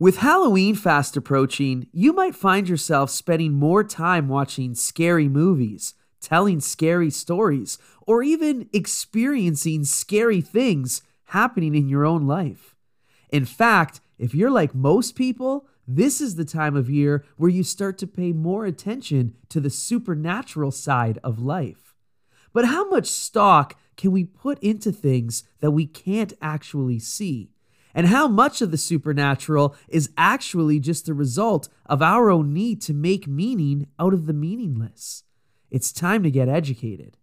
With Halloween fast approaching, you might find yourself spending more time watching scary movies, telling scary stories, or even experiencing scary things happening in your own life. In fact, if you're like most people, this is the time of year where you start to pay more attention to the supernatural side of life. But how much stock can we put into things that we can't actually see? And how much of the supernatural is actually just the result of our own need to make meaning out of the meaningless. It's time to get educated.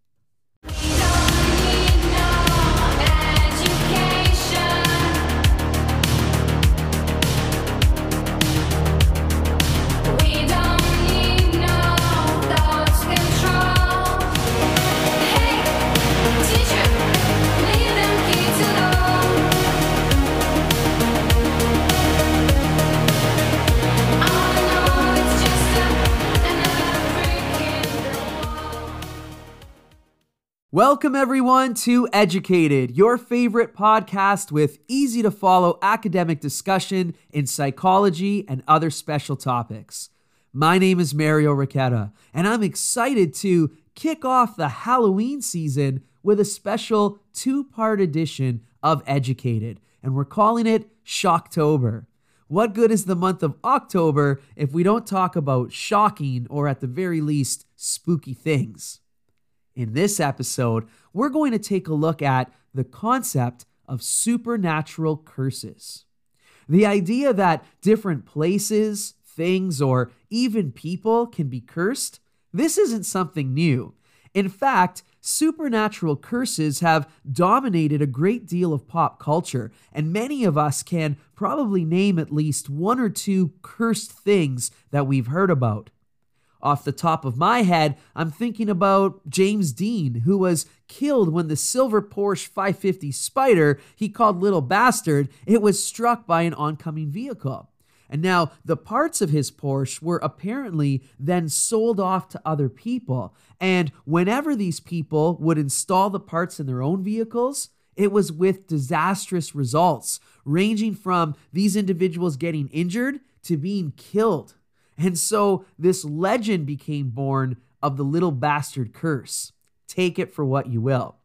Welcome, everyone, to Educated, your favorite podcast with easy to follow academic discussion in psychology and other special topics. My name is Mario Ricchetta, and I'm excited to kick off the Halloween season with a special two part edition of Educated, and we're calling it Shocktober. What good is the month of October if we don't talk about shocking or, at the very least, spooky things? In this episode, we're going to take a look at the concept of supernatural curses. The idea that different places, things, or even people can be cursed, this isn't something new. In fact, supernatural curses have dominated a great deal of pop culture, and many of us can probably name at least one or two cursed things that we've heard about. Off the top of my head, I'm thinking about James Dean, who was killed when the silver Porsche 550 Spider he called Little Bastard, it was struck by an oncoming vehicle. And now the parts of his Porsche were apparently then sold off to other people. And whenever these people would install the parts in their own vehicles, it was with disastrous results, ranging from these individuals getting injured to being killed. And so this legend became born of the little bastard curse. Take it for what you will.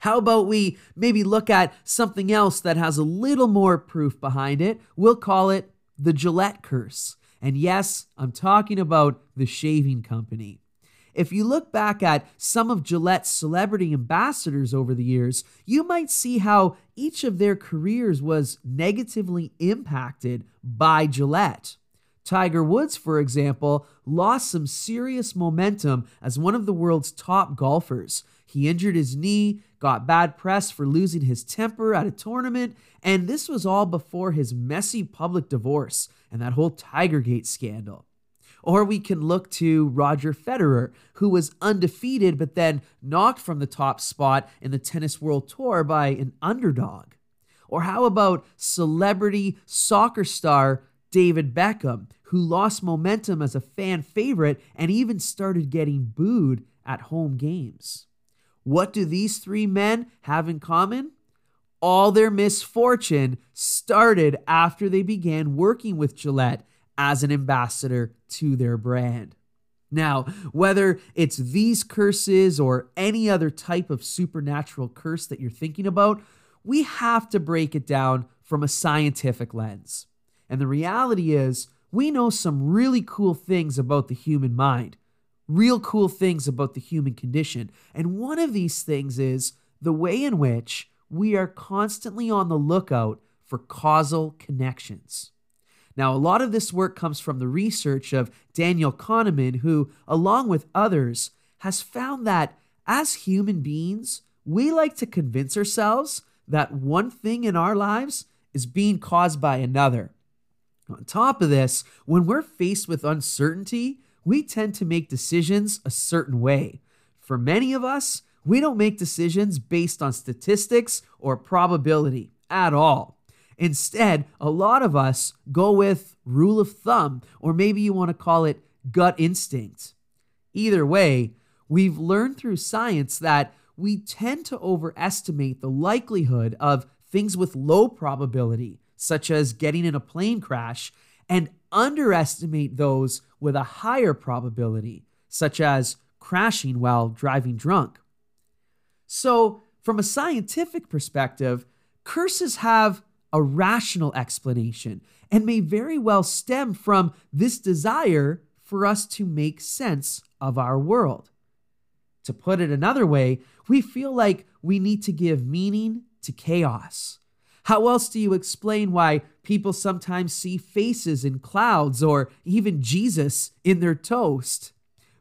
How about we maybe look at something else that has a little more proof behind it? We'll call it the Gillette curse. And yes, I'm talking about the shaving company. If you look back at some of Gillette's celebrity ambassadors over the years, you might see how each of their careers was negatively impacted by Gillette. Tiger Woods, for example, lost some serious momentum as one of the world's top golfers. He injured his knee, got bad press for losing his temper at a tournament, and this was all before his messy public divorce and that whole Tigergate scandal. Or we can look to Roger Federer, who was undefeated but then knocked from the top spot in the Tennis World Tour by an underdog. Or how about celebrity soccer star David Beckham, who lost momentum as a fan favorite and even started getting booed at home games. What do these three men have in common? All their misfortune started after they began working with Gillette as an ambassador to their brand. Now, whether it's these curses or any other type of supernatural curse that you're thinking about, we have to break it down from a scientific lens. And the reality is, we know some really cool things about the human mind, real cool things about the human condition. And one of these things is the way in which we are constantly on the lookout for causal connections. Now, a lot of this work comes from the research of Daniel Kahneman, who, along with others, has found that as human beings, we like to convince ourselves that one thing in our lives is being caused by another. On top of this, when we're faced with uncertainty, we tend to make decisions a certain way. For many of us, we don't make decisions based on statistics or probability at all. Instead, a lot of us go with rule of thumb, or maybe you want to call it gut instinct. Either way, we've learned through science that we tend to overestimate the likelihood of things with low probability such as getting in a plane crash, and underestimate those with a higher probability, such as crashing while driving drunk. So, from a scientific perspective, curses have a rational explanation and may very well stem from this desire for us to make sense of our world. To put it another way, we feel like we need to give meaning to chaos. How else do you explain why people sometimes see faces in clouds or even Jesus in their toast?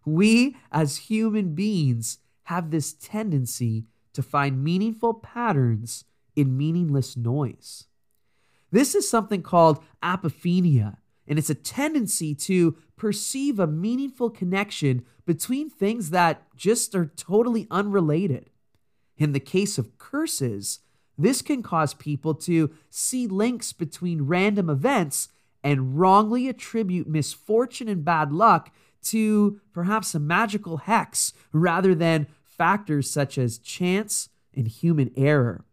We, as human beings, have this tendency to find meaningful patterns in meaningless noise. This is something called apophenia, and it's a tendency to perceive a meaningful connection between things that just are totally unrelated. In the case of curses, this can cause people to see links between random events and wrongly attribute misfortune and bad luck to perhaps a magical hex rather than factors such as chance and human error.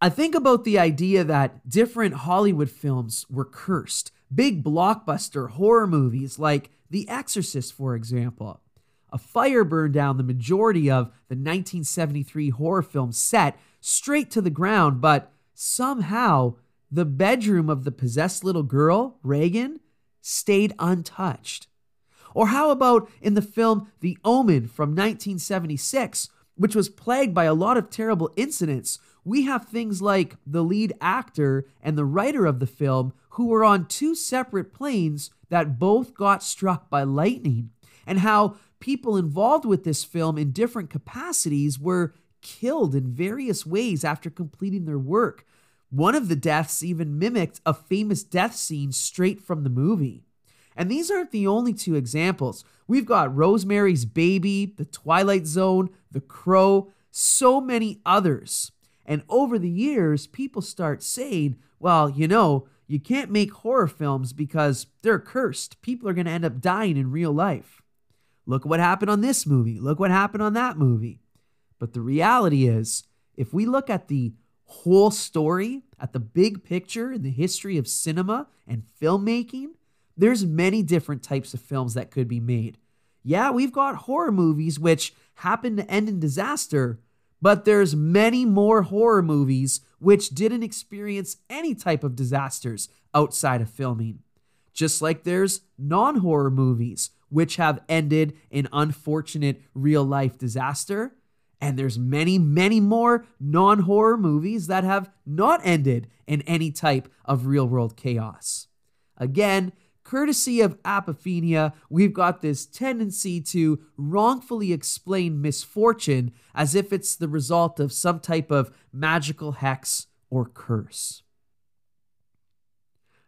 I think about the idea that different Hollywood films were cursed. Big blockbuster horror movies like The Exorcist, for example. A fire burned down the majority of the 1973 horror film set straight to the ground, but somehow the bedroom of the possessed little girl, Regan, stayed untouched. Or how about in the film The Omen from 1976, which was plagued by a lot of terrible incidents? We have things like the lead actor and the writer of the film who were on two separate planes that both got struck by lightning, and how people involved with this film in different capacities were killed in various ways after completing their work. One of the deaths even mimicked a famous death scene straight from the movie. And these aren't the only two examples. We've got Rosemary's Baby, The Twilight Zone, The Crow, so many others. And over the years, people start saying, well, you know, you can't make horror films because they're cursed. People are going to end up dying in real life. Look what happened on this movie. Look what happened on that movie. But the reality is, if we look at the whole story, at the big picture in the history of cinema and filmmaking, there's many different types of films that could be made. Yeah, we've got horror movies which happen to end in disaster, but there's many more horror movies which didn't experience any type of disasters outside of filming. Just like there's non-horror movies which have ended in unfortunate real life disaster, and there's many, many more non-horror movies that have not ended in any type of real-world chaos. Again, courtesy of apophenia, we've got this tendency to wrongfully explain misfortune as if it's the result of some type of magical hex or curse.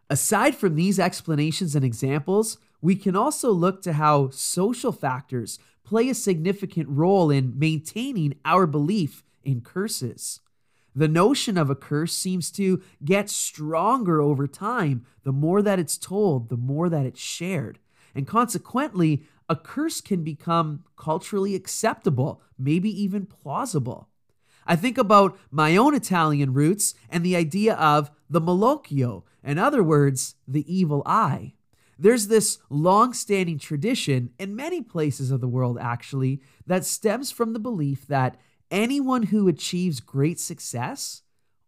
Aside from these explanations and examples, we can also look to how social factors play a significant role in maintaining our belief in curses. The notion of a curse seems to get stronger over time. The more that it's told, the more that it's shared. And consequently, a curse can become culturally acceptable, maybe even plausible. I think about my own Italian roots and the idea of the malocchio, in other words, the evil eye. There's this long standing tradition in many places of the world, actually, that stems from the belief that anyone who achieves great success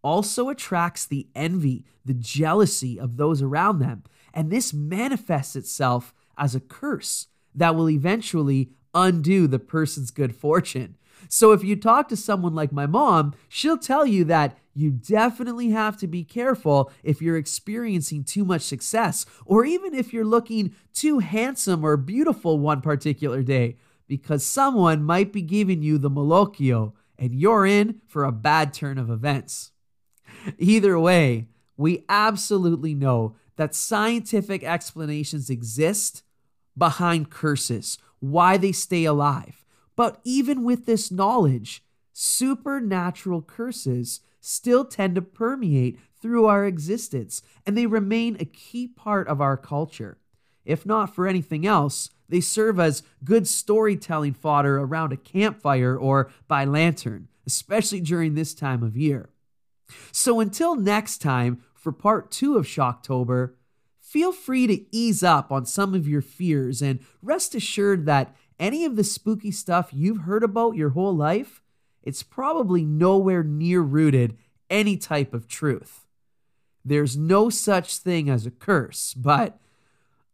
also attracts the envy, the jealousy of those around them. And this manifests itself as a curse that will eventually undo the person's good fortune. So if you talk to someone like my mom, she'll tell you that you definitely have to be careful if you're experiencing too much success, or even if you're looking too handsome or beautiful one particular day, because someone might be giving you the malocchio and you're in for a bad turn of events. Either way, we absolutely know that scientific explanations exist behind curses, why they stay alive. But even with this knowledge, supernatural curses still tend to permeate through our existence, and they remain a key part of our culture. If not for anything else, they serve as good storytelling fodder around a campfire or by lantern, especially during this time of year. So until next time, for part two of Shocktober, feel free to ease up on some of your fears and rest assured that any of the spooky stuff you've heard about your whole life, it's probably nowhere near rooted any type of truth. There's no such thing as a curse, but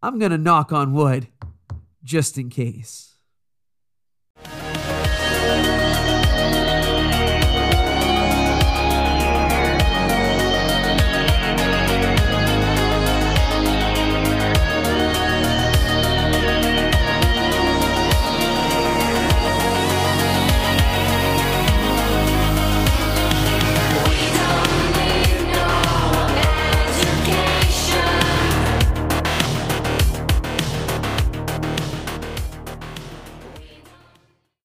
I'm going to knock on wood just in case.